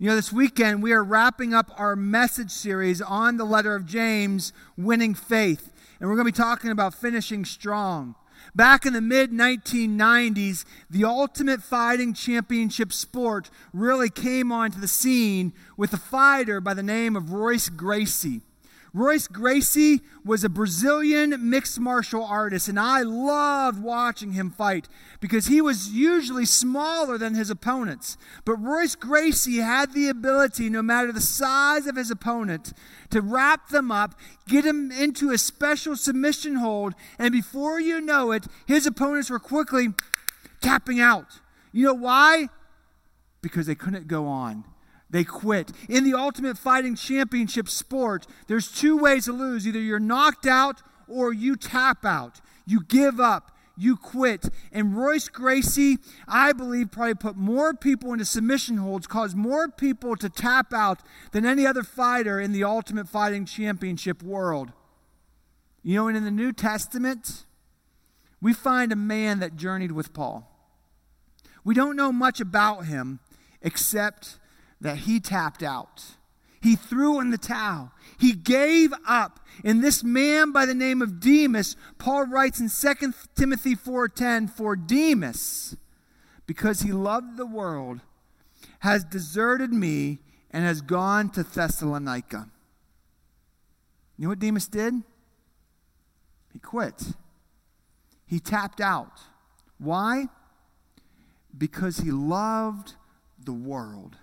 You know, this weekend we are wrapping up our message series on the letter of James, Winning Faith. And we're going to be talking about finishing strong. Back in the mid 1990s, the Ultimate Fighting Championship sport really came onto the scene with a fighter by the name of Royce Gracie. Royce Gracie was a Brazilian mixed martial artist, and I loved watching him fight because he was usually smaller than his opponents. But Royce Gracie had the ability, no matter the size of his opponent, to wrap them up, get him into a special submission hold, and before you know it, his opponents were quickly tapping out. You know why? Because they couldn't go on. They quit. In the Ultimate Fighting Championship sport, there's two ways to lose either you're knocked out or you tap out. You give up. You quit. And Royce Gracie, I believe, probably put more people into submission holds, caused more people to tap out than any other fighter in the Ultimate Fighting Championship world. You know, and in the New Testament, we find a man that journeyed with Paul. We don't know much about him except that he tapped out. He threw in the towel. He gave up. And this man by the name of Demas, Paul writes in 2 Timothy 4:10, for Demas, because he loved the world, has deserted me and has gone to Thessalonica. You know what Demas did? He quit. He tapped out. Why? Because he loved the world.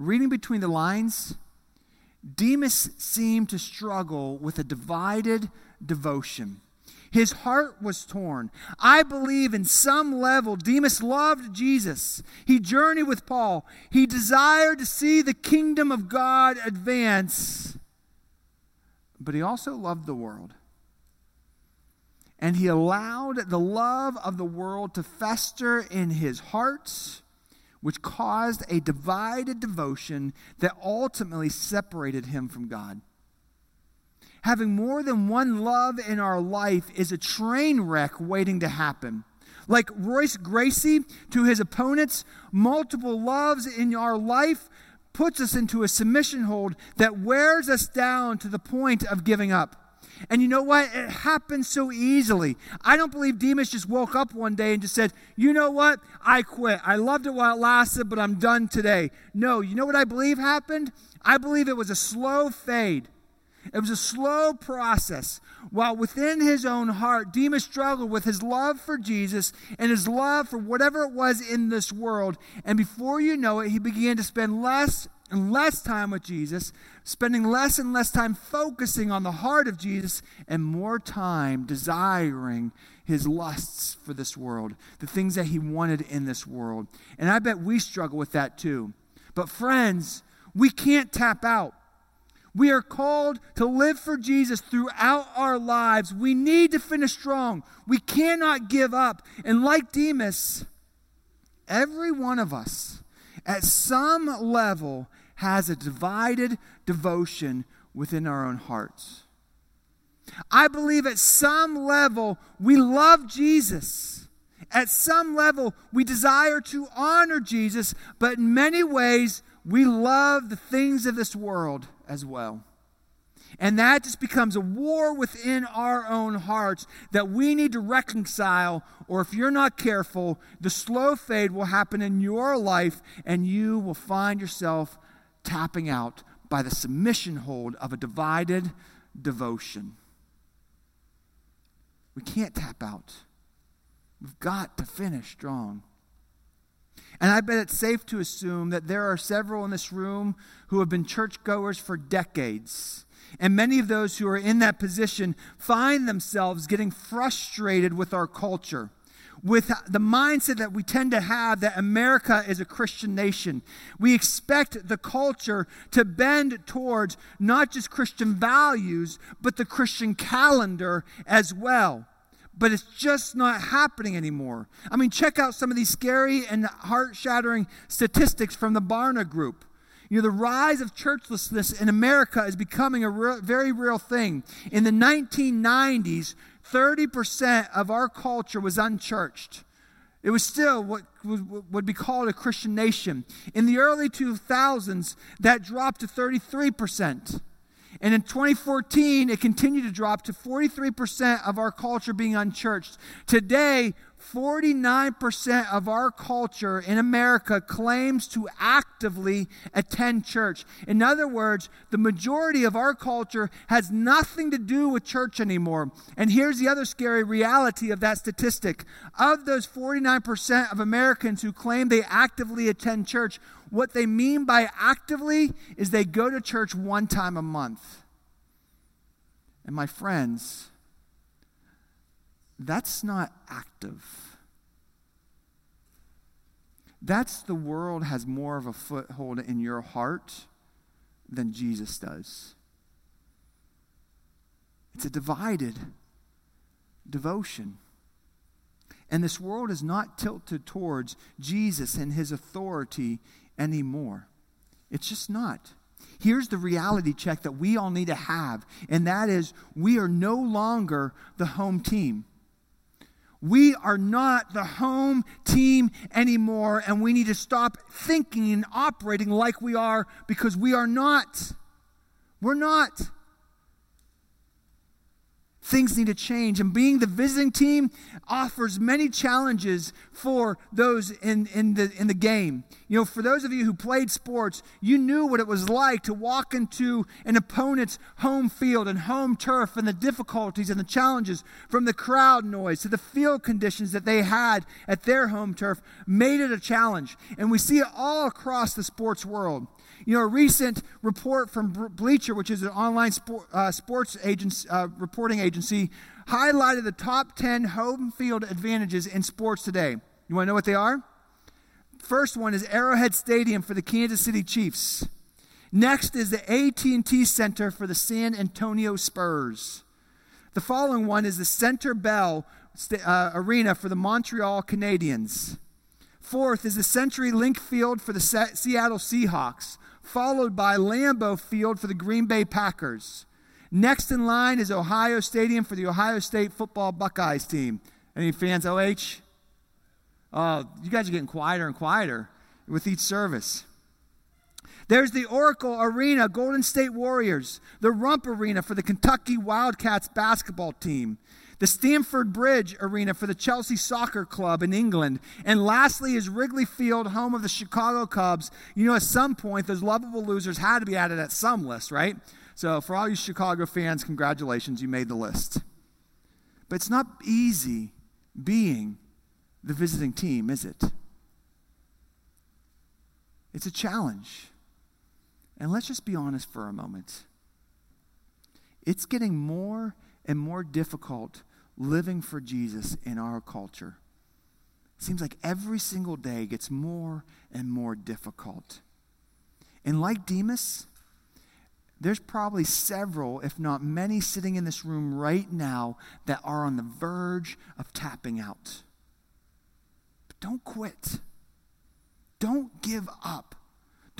Reading between the lines, Demas seemed to struggle with a divided devotion. His heart was torn. I believe in some level Demas loved Jesus. He journeyed with Paul. He desired to see the kingdom of God advance. But he also loved the world. And he allowed the love of the world to fester in his heart which caused a divided devotion that ultimately separated him from God. Having more than one love in our life is a train wreck waiting to happen. Like Royce Gracie to his opponents, multiple loves in our life puts us into a submission hold that wears us down to the point of giving up. And you know what? It happens so easily. I don't believe Demas just woke up one day and just said, You know what? I quit. I loved it while it lasted, but I'm done today. No, you know what I believe happened? I believe it was a slow fade. It was a slow process. While within his own heart, Demas struggled with his love for Jesus and his love for whatever it was in this world. And before you know it, he began to spend less and less time with Jesus, spending less and less time focusing on the heart of Jesus, and more time desiring his lusts for this world, the things that he wanted in this world. And I bet we struggle with that too. But, friends, we can't tap out. We are called to live for Jesus throughout our lives. We need to finish strong. We cannot give up. And like Demas, every one of us at some level has a divided devotion within our own hearts. I believe at some level we love Jesus. At some level we desire to honor Jesus, but in many ways we love the things of this world as well. And that just becomes a war within our own hearts that we need to reconcile, or if you're not careful, the slow fade will happen in your life and you will find yourself tapping out by the submission hold of a divided devotion. We can't tap out. We've got to finish strong. And I bet it's safe to assume that there are several in this room who have been churchgoers for decades. And many of those who are in that position find themselves getting frustrated with our culture with the mindset that we tend to have that America is a Christian nation. We expect the culture to bend towards not just Christian values, but the Christian calendar as well. But it's just not happening anymore. I mean, check out some of these scary and heart shattering statistics from the Barna Group. You know, the rise of churchlessness in America is becoming a very real thing. In the 1990s, 30% of our culture was unchurched. It was still what would be called a Christian nation. In the early 2000s, that dropped to 33%. And in 2014, it continued to drop to 43% of our culture being unchurched. Today, 49% of our culture in America claims to actively attend church. In other words, the majority of our culture has nothing to do with church anymore. And here's the other scary reality of that statistic of those 49% of Americans who claim they actively attend church, what they mean by actively is they go to church one time a month. And my friends, that's not active. That's the world has more of a foothold in your heart than Jesus does. It's a divided devotion. And this world is not tilted towards Jesus and his authority anymore. It's just not. Here's the reality check that we all need to have, and that is we are no longer the home team. We are not the home team anymore, and we need to stop thinking and operating like we are because we are not. We're not things need to change. And being the visiting team offers many challenges for those in, in, the, in the game. You know, for those of you who played sports, you knew what it was like to walk into an opponent's home field and home turf and the difficulties and the challenges from the crowd noise to the field conditions that they had at their home turf made it a challenge. And we see it all across the sports world. You know, a recent report from Bleacher, which is an online sport, uh, sports agency, uh, reporting agency, highlighted the top 10 home field advantages in sports today. You want to know what they are? First one is Arrowhead Stadium for the Kansas City Chiefs. Next is the AT&T Center for the San Antonio Spurs. The following one is the Center Bell uh, Arena for the Montreal Canadiens. Fourth is the CenturyLink Field for the Seattle Seahawks followed by Lambeau Field for the Green Bay Packers. Next in line is Ohio Stadium for the Ohio State football Buckeyes team. Any fans, OH? Oh, you guys are getting quieter and quieter with each service. There's the Oracle Arena, Golden State Warriors, the Rupp Arena for the Kentucky Wildcats basketball team, the Stamford Bridge Arena for the Chelsea Soccer Club in England. And lastly is Wrigley Field, home of the Chicago Cubs. You know, at some point, those lovable losers had to be added at some list, right? So for all you Chicago fans, congratulations, you made the list. But it's not easy being the visiting team, is it? It's a challenge. And let's just be honest for a moment. It's getting more and more difficult living for Jesus in our culture. Seems like every single day gets more and more difficult. And like Demas, there's probably several, if not many, sitting in this room right now that are on the verge of tapping out. But don't quit. Don't give up.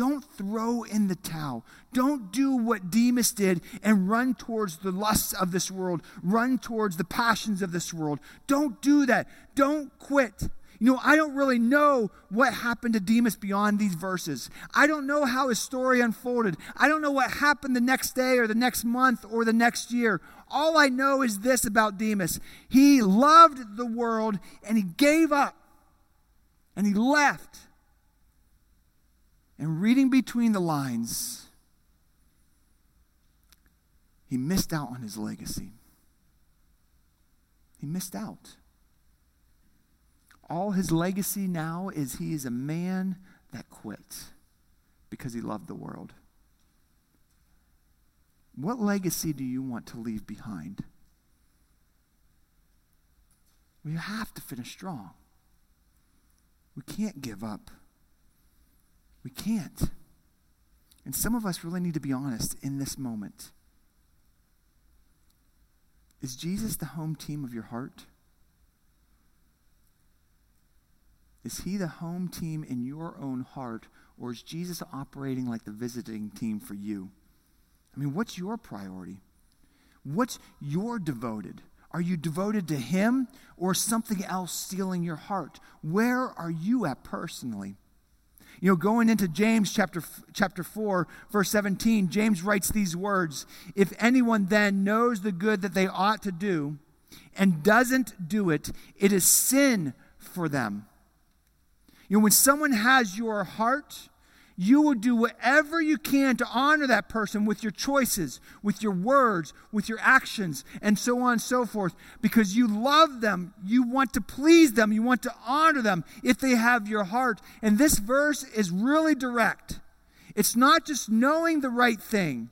Don't throw in the towel. Don't do what Demas did and run towards the lusts of this world, run towards the passions of this world. Don't do that. Don't quit. You know, I don't really know what happened to Demas beyond these verses. I don't know how his story unfolded. I don't know what happened the next day or the next month or the next year. All I know is this about Demas he loved the world and he gave up and he left and reading between the lines, he missed out on his legacy. He missed out. All his legacy now is he is a man that quit because he loved the world. What legacy do you want to leave behind? We have to finish strong. We can't give up. We can't. And some of us really need to be honest in this moment. Is Jesus the home team of your heart? Is he the home team in your own heart, or is Jesus operating like the visiting team for you? I mean, what's your priority? What's your devoted? Are you devoted to Him or something else stealing your heart? Where are you at personally? You know, going into James chapter, chapter 4, verse 17, James writes these words If anyone then knows the good that they ought to do and doesn't do it, it is sin for them. You know, when someone has your heart, you will do whatever you can to honor that person with your choices, with your words, with your actions, and so on and so forth, because you love them. You want to please them. You want to honor them if they have your heart. And this verse is really direct. It's not just knowing the right thing.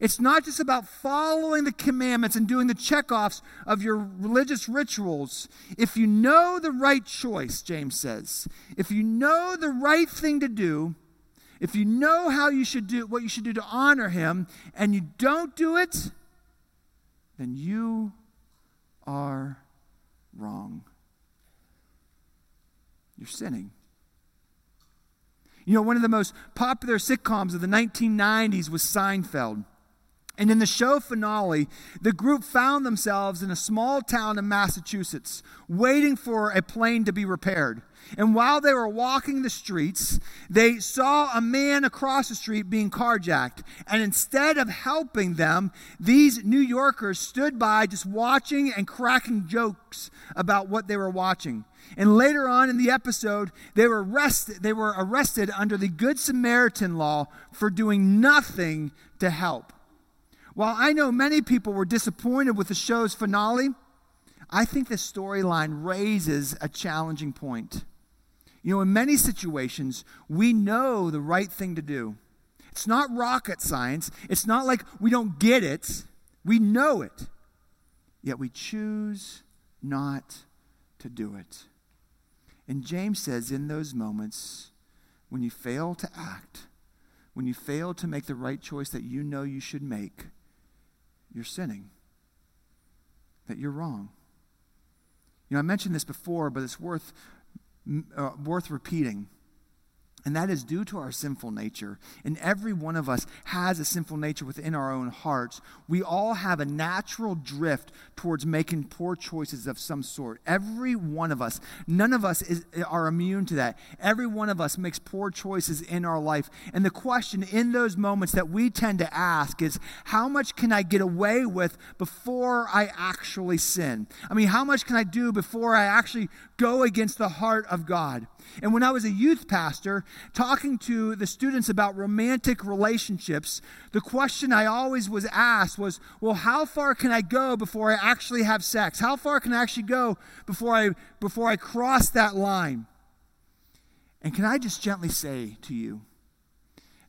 It's not just about following the commandments and doing the checkoffs of your religious rituals. If you know the right choice, James says, if you know the right thing to do, if you know how you should do what you should do to honor him and you don't do it, then you are wrong. You're sinning. You know, one of the most popular sitcoms of the 1990s was Seinfeld. And in the show finale, the group found themselves in a small town in Massachusetts, waiting for a plane to be repaired. And while they were walking the streets, they saw a man across the street being carjacked. And instead of helping them, these New Yorkers stood by just watching and cracking jokes about what they were watching. And later on in the episode, they were arrested, they were arrested under the Good Samaritan law for doing nothing to help. While I know many people were disappointed with the show's finale, I think the storyline raises a challenging point. You know, in many situations, we know the right thing to do. It's not rocket science. It's not like we don't get it. We know it. Yet we choose not to do it. And James says, in those moments, when you fail to act, when you fail to make the right choice that you know you should make, you're sinning, that you're wrong. You know, I mentioned this before, but it's worth uh, worth repeating. And that is due to our sinful nature. And every one of us has a sinful nature within our own hearts. We all have a natural drift towards making poor choices of some sort. Every one of us, none of us is, are immune to that. Every one of us makes poor choices in our life. And the question in those moments that we tend to ask is how much can I get away with before I actually sin? I mean, how much can I do before I actually go against the heart of God? And when I was a youth pastor, talking to the students about romantic relationships, the question I always was asked was, well, how far can I go before I actually have sex? How far can I actually go before I, before I cross that line? And can I just gently say to you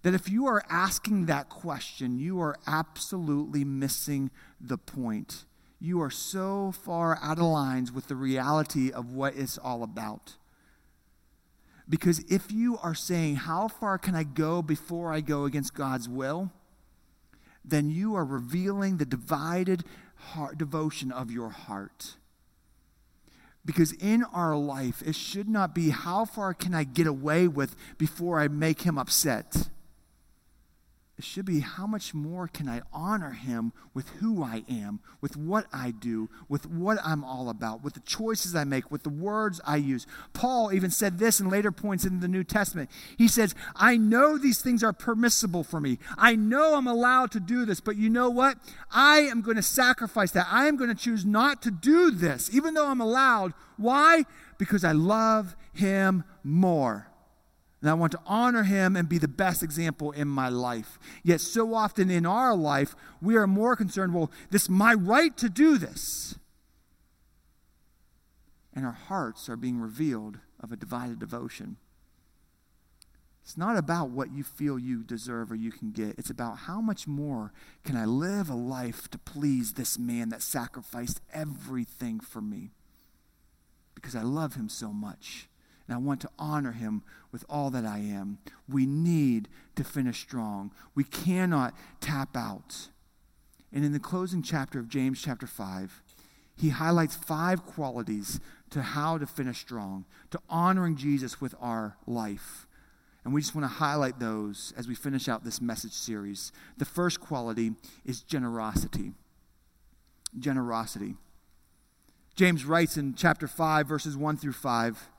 that if you are asking that question, you are absolutely missing the point. You are so far out of lines with the reality of what it's all about. Because if you are saying, How far can I go before I go against God's will? then you are revealing the divided heart, devotion of your heart. Because in our life, it should not be how far can I get away with before I make him upset. It should be how much more can I honor him with who I am, with what I do, with what I'm all about, with the choices I make, with the words I use. Paul even said this in later points in the New Testament. He says, I know these things are permissible for me. I know I'm allowed to do this, but you know what? I am going to sacrifice that. I am going to choose not to do this, even though I'm allowed. Why? Because I love him more. And I want to honor him and be the best example in my life. Yet, so often in our life, we are more concerned, well, this is my right to do this. And our hearts are being revealed of a divided devotion. It's not about what you feel you deserve or you can get. It's about how much more can I live a life to please this man that sacrificed everything for me because I love him so much and I want to honor him with all that I am. We need to finish strong. We cannot tap out. And in the closing chapter of James, chapter 5, he highlights five qualities to how to finish strong, to honoring Jesus with our life. And we just want to highlight those as we finish out this message series. The first quality is generosity. Generosity. James writes in chapter 5, verses 1 through 5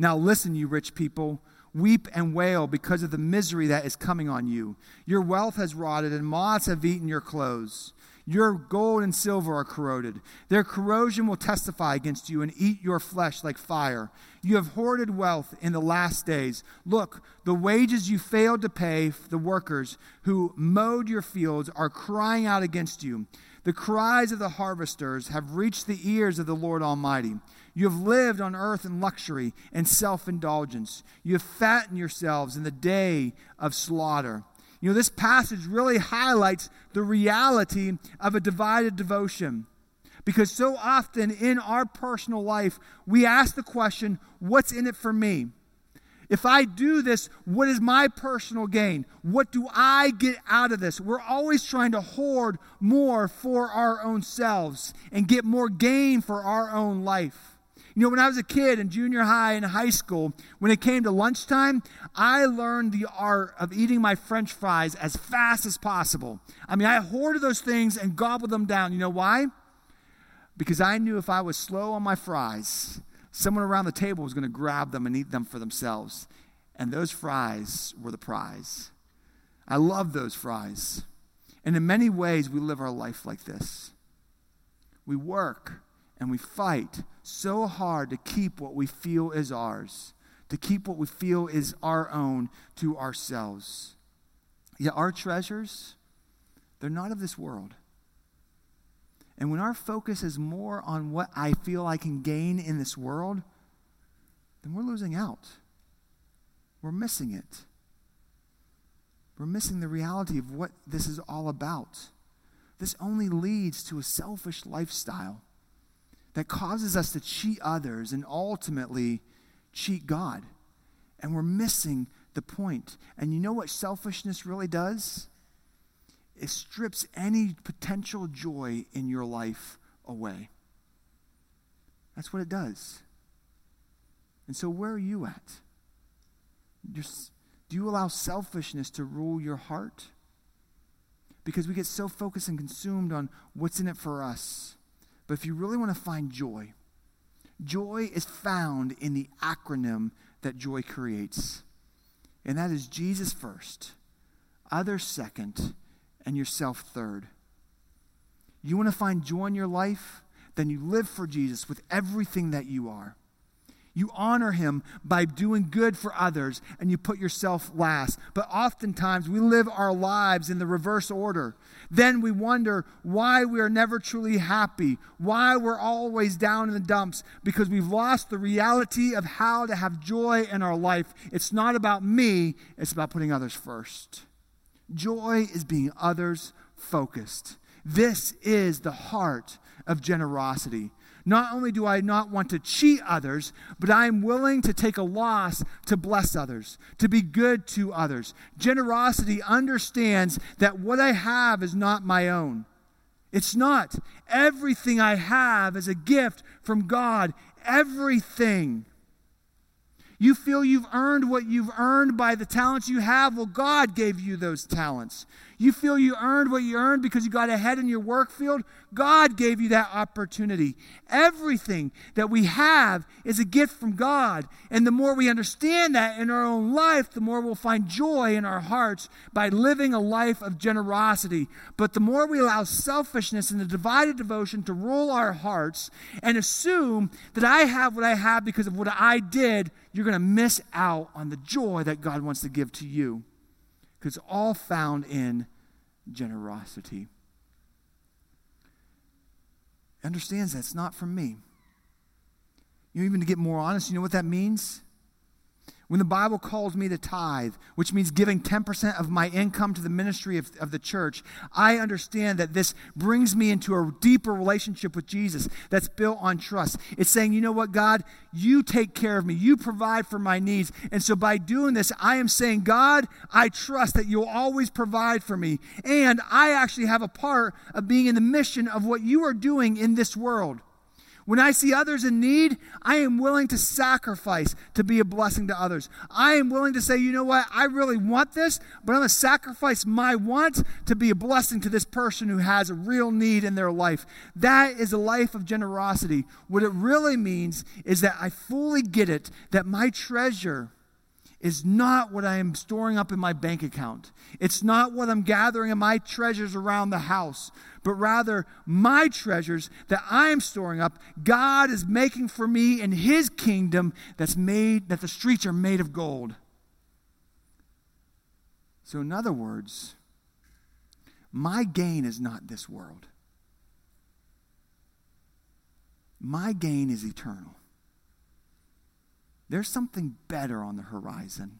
Now listen, you rich people. Weep and wail because of the misery that is coming on you. Your wealth has rotted, and moths have eaten your clothes. Your gold and silver are corroded. Their corrosion will testify against you and eat your flesh like fire. You have hoarded wealth in the last days. Look, the wages you failed to pay the workers who mowed your fields are crying out against you. The cries of the harvesters have reached the ears of the Lord Almighty. You have lived on earth in luxury and self indulgence. You have fattened yourselves in the day of slaughter. You know, this passage really highlights the reality of a divided devotion. Because so often in our personal life, we ask the question, What's in it for me? If I do this, what is my personal gain? What do I get out of this? We're always trying to hoard more for our own selves and get more gain for our own life. You know, when I was a kid in junior high and high school, when it came to lunchtime, I learned the art of eating my french fries as fast as possible. I mean, I hoarded those things and gobbled them down. You know why? Because I knew if I was slow on my fries, someone around the table was going to grab them and eat them for themselves. And those fries were the prize. I love those fries. And in many ways, we live our life like this. We work and we fight so hard to keep what we feel is ours, to keep what we feel is our own to ourselves. Yet our treasures, they're not of this world. And when our focus is more on what I feel I can gain in this world, then we're losing out. We're missing it. We're missing the reality of what this is all about. This only leads to a selfish lifestyle that causes us to cheat others and ultimately cheat God. And we're missing the point. And you know what selfishness really does? it strips any potential joy in your life away. That's what it does. And so, where are you at? Do you allow selfishness to rule your heart? Because we get so focused and consumed on what's in it for us. But if you really want to find joy, joy is found in the acronym that joy creates. And that is Jesus first, others second, and yourself third. You want to find joy in your life? Then you live for Jesus with everything that you are. You honor him by doing good for others and you put yourself last. But oftentimes we live our lives in the reverse order. Then we wonder why we are never truly happy, why we're always down in the dumps, because we've lost the reality of how to have joy in our life. It's not about me, it's about putting others first. Joy is being others focused. This is the heart of generosity. Not only do I not want to cheat others, but I am willing to take a loss to bless others, to be good to others. Generosity understands that what I have is not my own. It's not. Everything I have is a gift from God. Everything. You feel you've earned what you've earned by the talents you have. Well, God gave you those talents. You feel you earned what you earned because you got ahead in your work field. God gave you that opportunity. Everything that we have is a gift from God. And the more we understand that in our own life, the more we'll find joy in our hearts by living a life of generosity. But the more we allow selfishness and the divided devotion to rule our hearts and assume that I have what I have because of what I did, you're going to miss out on the joy that God wants to give to you. Because it's all found in generosity. Understands that's not from me. You know, even to get more honest, you know what that means? When the Bible calls me to tithe, which means giving 10% of my income to the ministry of, of the church, I understand that this brings me into a deeper relationship with Jesus that's built on trust. It's saying, you know what, God, you take care of me, you provide for my needs. And so by doing this, I am saying, God, I trust that you'll always provide for me. And I actually have a part of being in the mission of what you are doing in this world. When I see others in need, I am willing to sacrifice to be a blessing to others. I am willing to say, you know what, I really want this, but I'm going to sacrifice my want to be a blessing to this person who has a real need in their life. That is a life of generosity. What it really means is that I fully get it that my treasure is not what I am storing up in my bank account. It's not what I'm gathering in my treasures around the house, but rather my treasures that I'm storing up, God is making for me in His kingdom that's made, that the streets are made of gold. So, in other words, my gain is not this world. My gain is eternal. There's something better on the horizon.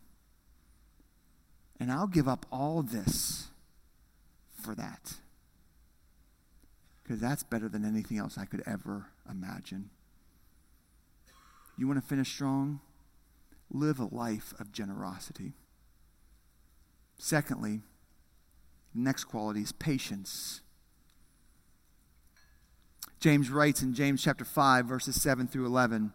And I'll give up all this for that. Because that's better than anything else I could ever imagine. You want to finish strong? Live a life of generosity. Secondly, next quality is patience. James writes in James chapter 5, verses 7 through 11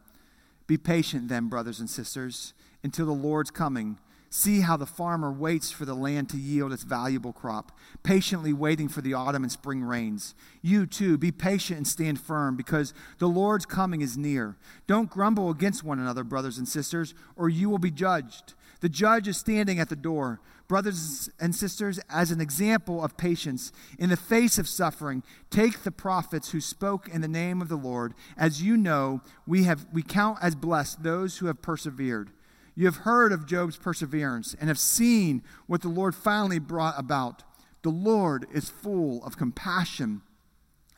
be patient then, brothers and sisters, until the Lord's coming. See how the farmer waits for the land to yield its valuable crop, patiently waiting for the autumn and spring rains. You too, be patient and stand firm, because the Lord's coming is near. Don't grumble against one another, brothers and sisters, or you will be judged. The judge is standing at the door. Brothers and sisters, as an example of patience in the face of suffering, take the prophets who spoke in the name of the Lord. As you know, we, have, we count as blessed those who have persevered. You have heard of Job's perseverance and have seen what the Lord finally brought about. The Lord is full of compassion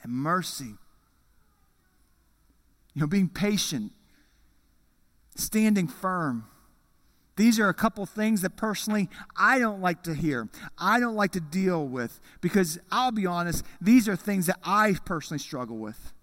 and mercy. You know, being patient, standing firm these are a couple things that personally I don't like to hear. I don't like to deal with because I'll be honest, these are things that I personally struggle with.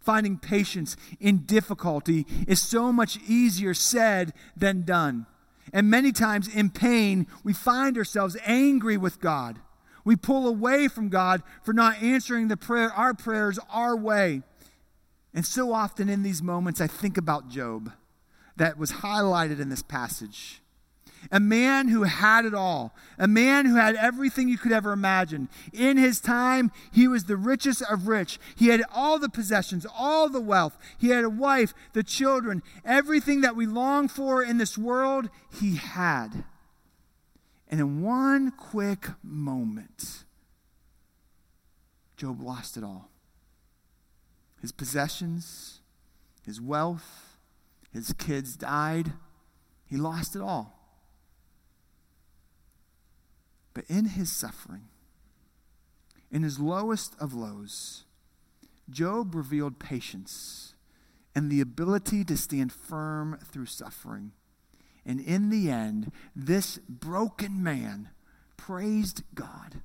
Finding patience in difficulty is so much easier said than done. And many times in pain, we find ourselves angry with God. We pull away from God for not answering the prayer, our prayers our way. And so often in these moments, I think about Job that was highlighted in this passage. A man who had it all, a man who had everything you could ever imagine. In his time, he was the richest of rich. He had all the possessions, all the wealth. He had a wife, the children, everything that we long for in this world, he had. And in one quick moment, Job lost it all his possessions, his wealth, his kids died. He lost it all. But in his suffering, in his lowest of lows, Job revealed patience and the ability to stand firm through suffering. And in the end, this broken man praised God.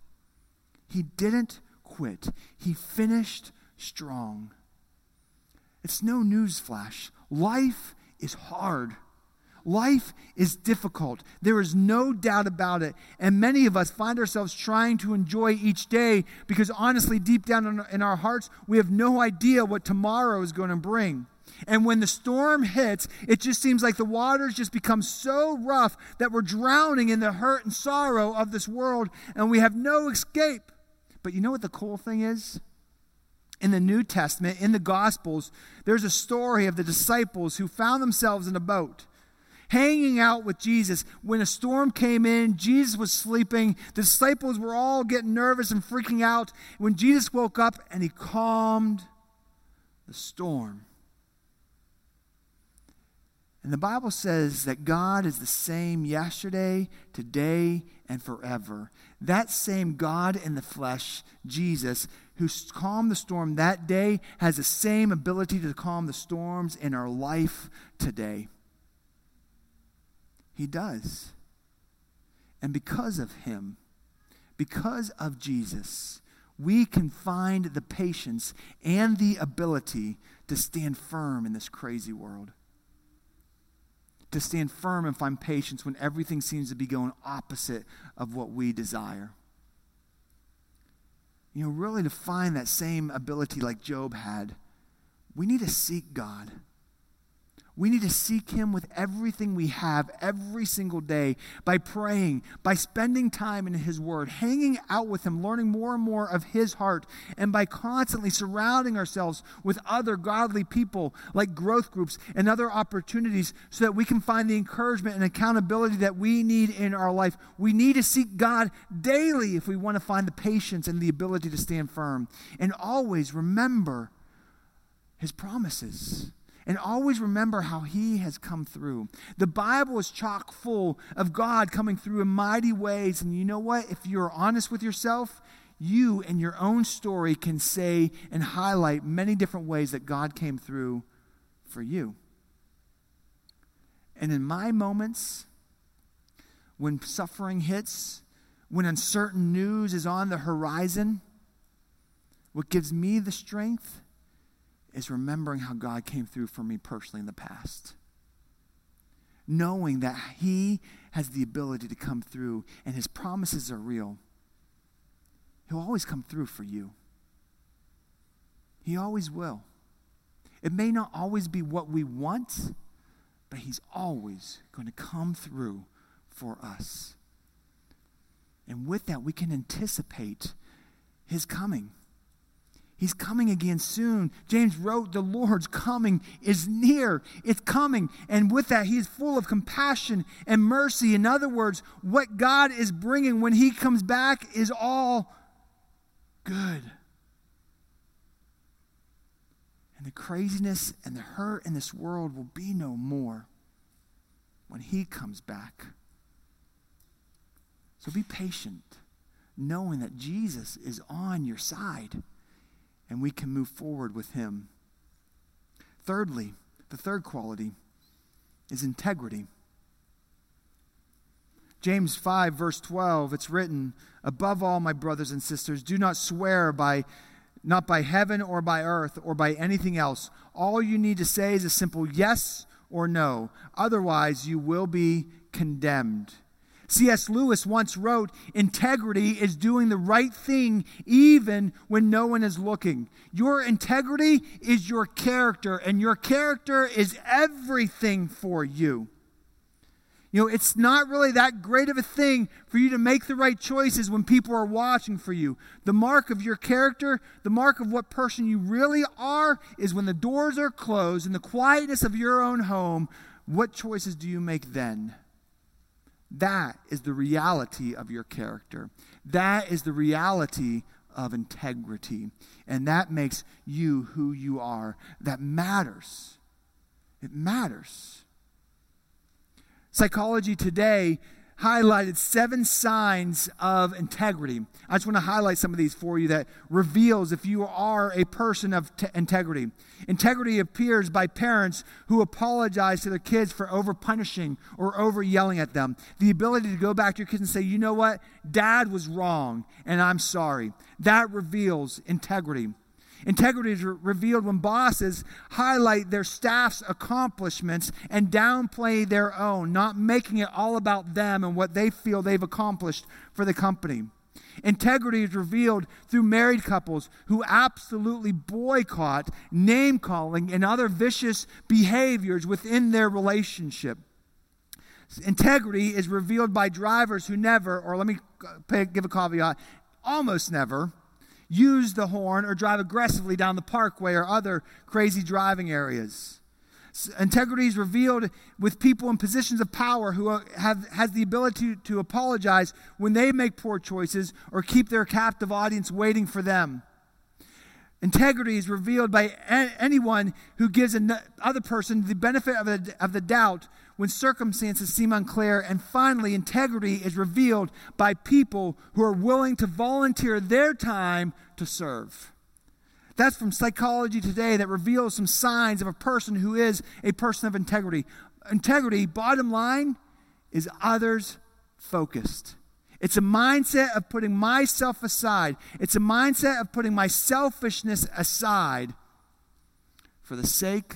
He didn't quit, he finished strong. It's no newsflash. Life is hard. Life is difficult. There is no doubt about it. And many of us find ourselves trying to enjoy each day because, honestly, deep down in our hearts, we have no idea what tomorrow is going to bring. And when the storm hits, it just seems like the waters just become so rough that we're drowning in the hurt and sorrow of this world and we have no escape. But you know what the cool thing is? In the New Testament, in the Gospels, there's a story of the disciples who found themselves in a boat hanging out with Jesus. When a storm came in, Jesus was sleeping. The disciples were all getting nervous and freaking out. When Jesus woke up and he calmed the storm. And the Bible says that God is the same yesterday, today, and forever. That same God in the flesh, Jesus, who calmed the storm that day, has the same ability to calm the storms in our life today. He does. And because of him, because of Jesus, we can find the patience and the ability to stand firm in this crazy world. To stand firm and find patience when everything seems to be going opposite of what we desire you know, really to find that same ability like Job had we need to seek God. We need to seek Him with everything we have every single day by praying, by spending time in His Word, hanging out with Him, learning more and more of His heart, and by constantly surrounding ourselves with other godly people like growth groups and other opportunities so that we can find the encouragement and accountability that we need in our life. We need to seek God daily if we want to find the patience and the ability to stand firm. And always remember His promises and always remember how he has come through. The Bible is chock full of God coming through in mighty ways. And you know what? If you're honest with yourself, you and your own story can say and highlight many different ways that God came through for you. And in my moments, when suffering hits, when uncertain news is on the horizon, what gives me the strength is remembering how God came through for me personally in the past. Knowing that He has the ability to come through and His promises are real. He'll always come through for you. He always will. It may not always be what we want, but He's always going to come through for us. And with that, we can anticipate His coming. He's coming again soon. James wrote, The Lord's coming is near. It's coming. And with that, he is full of compassion and mercy. In other words, what God is bringing when he comes back is all good. And the craziness and the hurt in this world will be no more when he comes back. So be patient, knowing that Jesus is on your side and we can move forward with Him. Thirdly, the third quality is integrity. James 5, verse 12, it's written, Above all, my brothers and sisters, do not swear by not by heaven or by earth or by anything else. All you need to say is a simple yes or no. Otherwise, you will be condemned. C.S. Lewis once wrote Integrity is doing the right thing even when no one is looking. Your integrity is your character, and your character is everything for you. You know, it's not really that great of a thing for you to make the right choices when people are watching for you. The mark of your character, the mark of what person you really are, is when the doors are closed in the quietness of your own home. What choices do you make then? That is the reality of your character. That is the reality of integrity. And that makes you who you are. That matters. It matters. Psychology today highlighted seven signs of integrity. I just want to highlight some of these for you that reveals if you are a person of t- integrity. Integrity appears by parents who apologize to their kids for over punishing or over yelling at them. The ability to go back to your kids and say, you know what? Dad was wrong and I'm sorry. That reveals integrity. Integrity is re- revealed when bosses highlight their staff's accomplishments and downplay their own, not making it all about them and what they feel they've accomplished for the company. Integrity is revealed through married couples who absolutely boycott name calling and other vicious behaviors within their relationship. Integrity is revealed by drivers who never, or let me uh, give a caveat, almost never, use the horn or drive aggressively down the parkway or other crazy driving areas. Integrity is revealed with people in positions of power who uh, have has the ability to, apologize when they make poor choices or keep their captive audience waiting for them. Integrity is revealed by anyone who gives another person the benefit of, a, of the doubt when circumstances seem unclear. And finally, integrity is revealed by people who are willing to volunteer their time to serve. That's from Psychology Today that reveals some signs of a person who is a person of integrity. Integrity, bottom line, is others focused. It's a mindset of putting myself aside. It's a mindset of putting my selfishness aside for the sake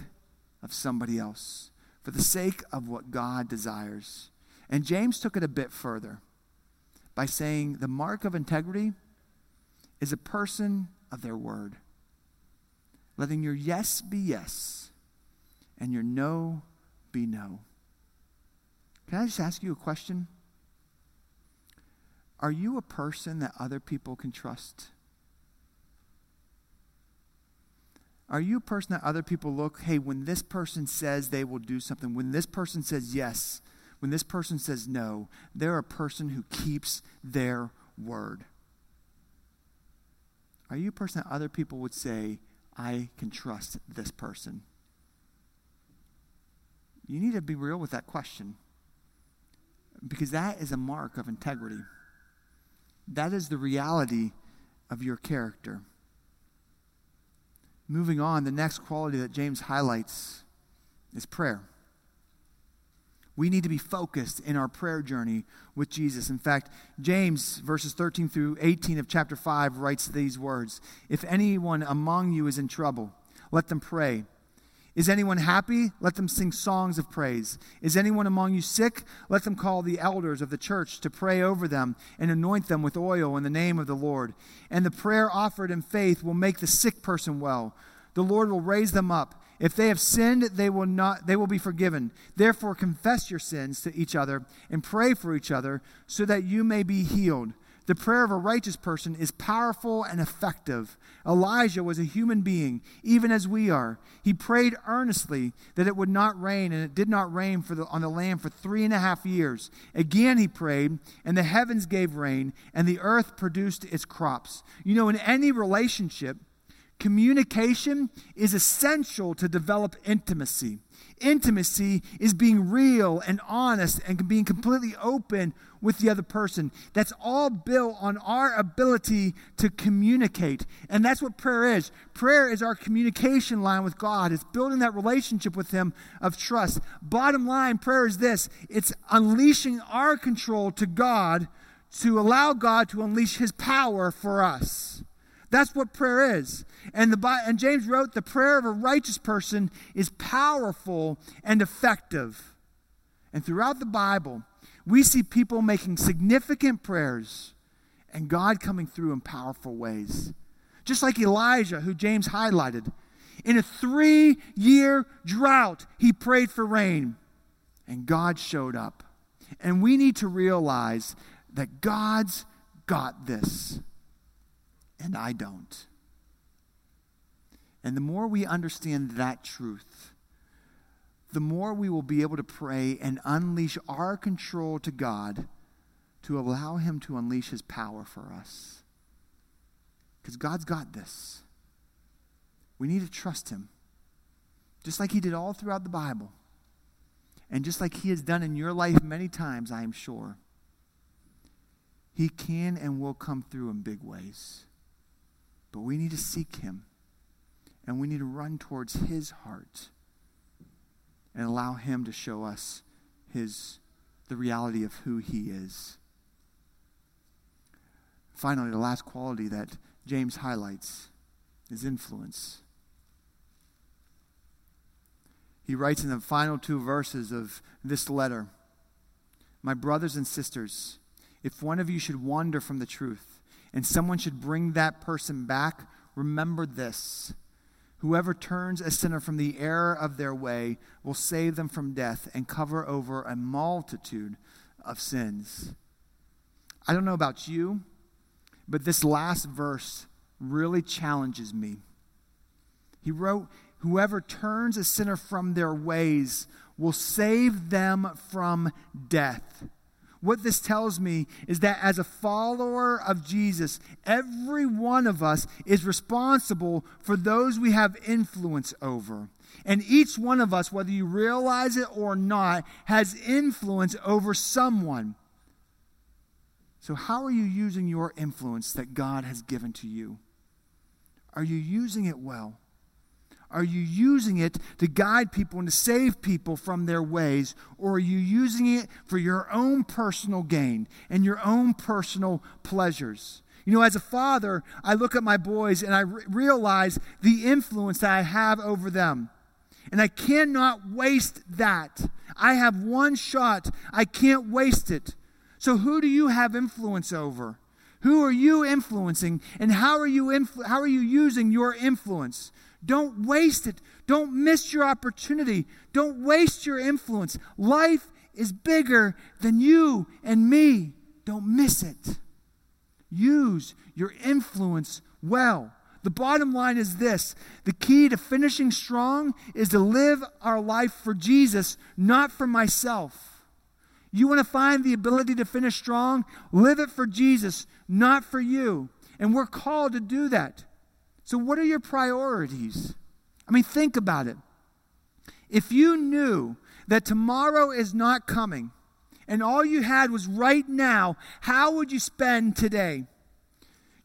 of somebody else, for the sake of what God desires. And James took it a bit further by saying the mark of integrity is a person of their word. letting your yes be yes and your no be no. Can I just ask you a question? Are you a person that other people can trust? Are you a person that other people look, hey, when this person says they will do something, when this person says yes, when this person says no, they're a person who keeps their word? Are you a person that other people would say, I can trust this person? You need to be real with that question because that is a mark of integrity. That is the reality of your character. Moving on, the next quality that James highlights is prayer. We need to be focused in our prayer journey with Jesus. In fact, James, verses 13 through 18 of chapter 5, writes these words If anyone among you is in trouble, let them pray. Is anyone happy? Let them sing songs of praise. Is anyone among you sick? Let them call the elders of the church to pray over them and anoint them with oil in the name of the Lord. And the prayer offered in faith will make the sick person well. The Lord will raise them up. If they have sinned, they will not they will be forgiven. Therefore confess your sins to each other and pray for each other so that you may be healed. The prayer of a righteous person is powerful and effective. Elijah was a human being, even as we are. He prayed earnestly that it would not rain, and it did not rain the, on the land for three and a half years. Again he prayed, and the heavens gave rain, and the earth produced its crops. You know, in any relationship, communication is essential to develop intimacy. Intimacy is being real and honest and being completely open with the other person. That's all built on our ability to communicate. And that's what prayer is. Prayer is our communication line with God, it's building that relationship with Him of trust. Bottom line, prayer is this it's unleashing our control to God to allow God to unleash His power for us. That's what prayer is. And, the, and James wrote, the prayer of a righteous person is powerful and effective. And throughout the Bible, we see people making significant prayers and God coming through in powerful ways. Just like Elijah, who James highlighted. In a three year drought, he prayed for rain, and God showed up. And we need to realize that God's got this, and I don't. And the more we understand that truth, the more we will be able to pray and unleash our control to God to allow Him to unleash His power for us. Because God's got this. We need to trust Him, just like He did all throughout the Bible. And just like He has done in your life many times, I am sure, He can and will come through in big ways. But we need to seek Him, and we need to run towards His heart and allow Him to show us his, the reality of who He is. Finally, the last quality that James highlights is influence. He writes in the final two verses of this letter My brothers and sisters, if one of you should wander from the truth and someone should bring that person back, remember this Whoever turns a sinner from the error of their way will save them from death and cover over a multitude of sins. I don't know about you, but this last verse really challenges me. He wrote, Whoever turns a sinner from their ways will save them from death. What this tells me is that as a follower of Jesus, every one of us is responsible for those we have influence over. And each one of us, whether you realize it or not, has influence over someone. So, how are you using your influence that God has given to you? Are you using it well? Are you using it to guide people and to save people from their ways? Or are you using it for your own personal gain and your own personal pleasures? You know, as a father, I look at my boys and I re- realize the influence that I have over them. And I cannot waste that. I have one shot, I can't waste it. So, who do you have influence over? Who are you influencing and how are you influ- how are you using your influence? Don't waste it. Don't miss your opportunity. Don't waste your influence. Life is bigger than you and me. Don't miss it. Use your influence well. The bottom line is this the key to finishing strong is to live our life for Jesus, not for myself. You want to find the ability to finish strong? Live it for Jesus, not for you. And we're called to do that. So, what are your priorities? I mean, think about it. If you knew that tomorrow is not coming and all you had was right now, how would you spend today?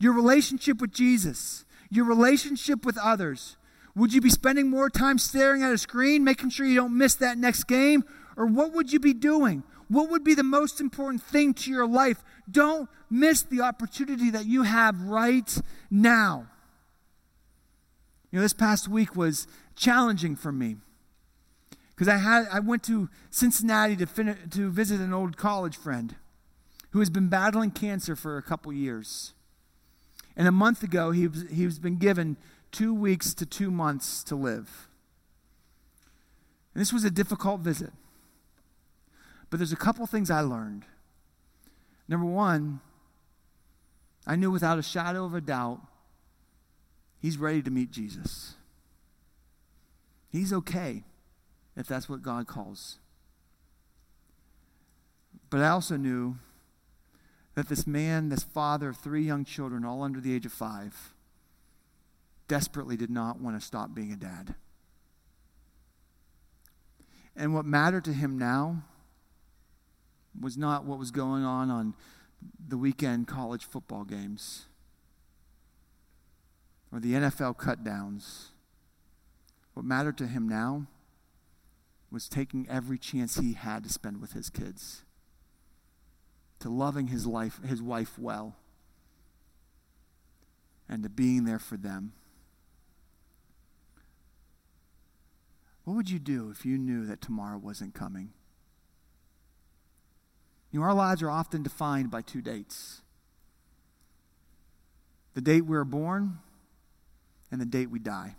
Your relationship with Jesus, your relationship with others. Would you be spending more time staring at a screen, making sure you don't miss that next game? Or what would you be doing? What would be the most important thing to your life? Don't miss the opportunity that you have right now. You know, this past week was challenging for me because I had I went to Cincinnati to fin- to visit an old college friend who has been battling cancer for a couple years. And a month ago, he was, he's been given two weeks to two months to live. And this was a difficult visit. But there's a couple things I learned. Number one, I knew without a shadow of a doubt he's ready to meet Jesus. He's okay if that's what God calls. But I also knew that this man, this father of three young children, all under the age of five, desperately did not want to stop being a dad. And what mattered to him now was not what was going on on the weekend college football games or the NFL cutdowns. What mattered to him now was taking every chance he had to spend with his kids to loving his life, his wife well, and to being there for them. What would you do if you knew that tomorrow wasn't coming? You know, our lives are often defined by two dates the date we were born and the date we die.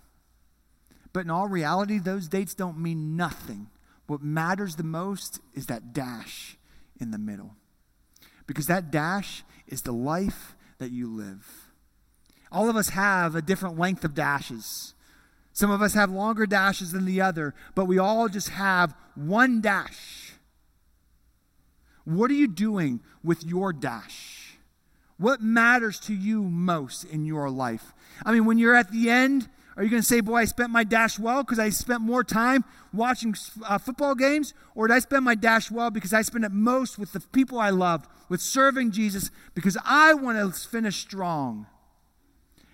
But in all reality, those dates don't mean nothing. What matters the most is that dash in the middle because that dash is the life that you live. All of us have a different length of dashes. Some of us have longer dashes than the other, but we all just have one dash. What are you doing with your dash? What matters to you most in your life? I mean, when you're at the end, are you going to say, Boy, I spent my dash well because I spent more time watching uh, football games? Or did I spend my dash well because I spent it most with the people I loved, with serving Jesus, because I want to finish strong?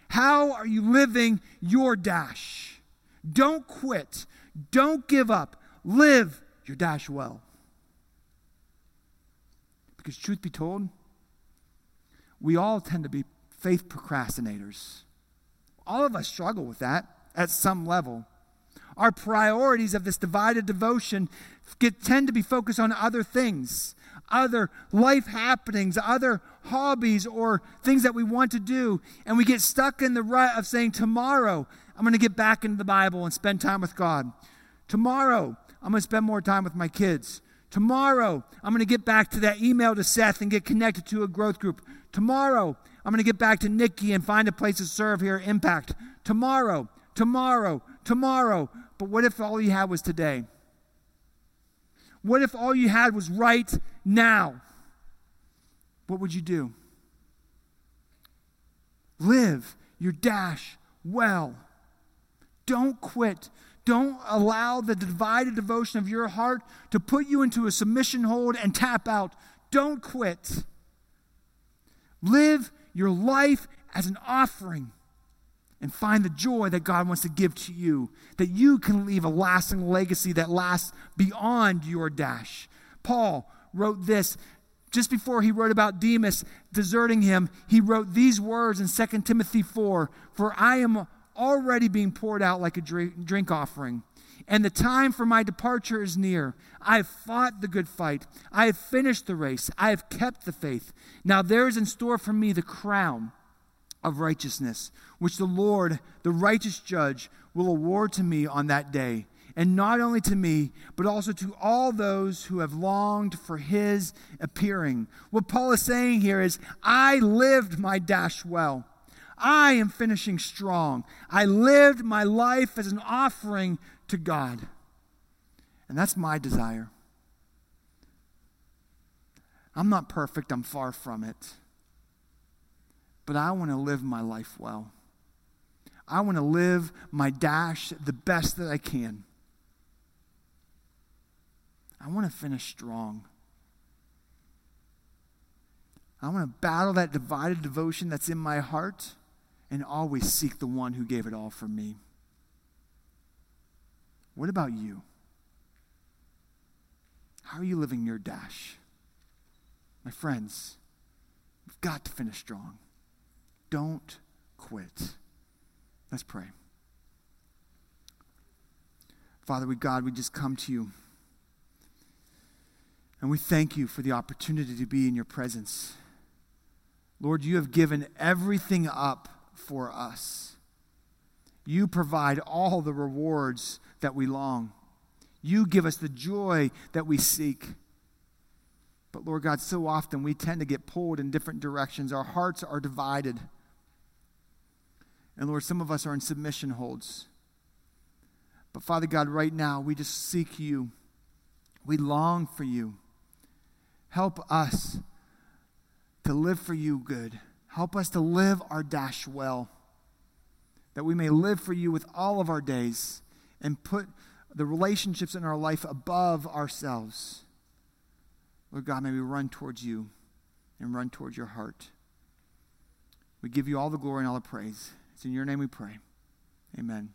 How are you living your dash? Don't quit. Don't give up. Live your dash well. Because, truth be told, we all tend to be faith procrastinators. All of us struggle with that at some level. Our priorities of this divided devotion get, tend to be focused on other things, other life happenings, other hobbies, or things that we want to do. And we get stuck in the rut of saying, Tomorrow, I'm going to get back into the Bible and spend time with God. Tomorrow, I'm going to spend more time with my kids. Tomorrow, I'm going to get back to that email to Seth and get connected to a growth group. Tomorrow, I'm going to get back to Nikki and find a place to serve here Impact. Tomorrow, tomorrow, tomorrow. But what if all you had was today? What if all you had was right now? What would you do? Live your dash well. Don't quit. Don't allow the divided devotion of your heart to put you into a submission hold and tap out. Don't quit. Live your life as an offering and find the joy that God wants to give to you, that you can leave a lasting legacy that lasts beyond your dash. Paul wrote this just before he wrote about Demas deserting him. He wrote these words in 2 Timothy 4 For I am already being poured out like a drink offering, and the time for my departure is near. I have fought the good fight. I have finished the race. I have kept the faith. Now there is in store for me the crown of righteousness, which the Lord, the righteous judge, will award to me on that day. And not only to me, but also to all those who have longed for his appearing. What Paul is saying here is, I lived my dash well. I am finishing strong. I lived my life as an offering to God. And that's my desire. I'm not perfect, I'm far from it. But I want to live my life well. I want to live my dash the best that I can. I want to finish strong. I want to battle that divided devotion that's in my heart and always seek the one who gave it all for me. What about you? How are you living your dash? My friends, we've got to finish strong. Don't quit. Let's pray. Father, we God, we just come to you. And we thank you for the opportunity to be in your presence. Lord, you have given everything up for us. You provide all the rewards that we long. You give us the joy that we seek. But Lord God, so often we tend to get pulled in different directions. Our hearts are divided. And Lord, some of us are in submission holds. But Father God, right now, we just seek you. We long for you. Help us to live for you good. Help us to live our dash well, that we may live for you with all of our days and put the relationships in our life above ourselves. Lord God, may we run towards you and run towards your heart. We give you all the glory and all the praise. It's in your name we pray. Amen.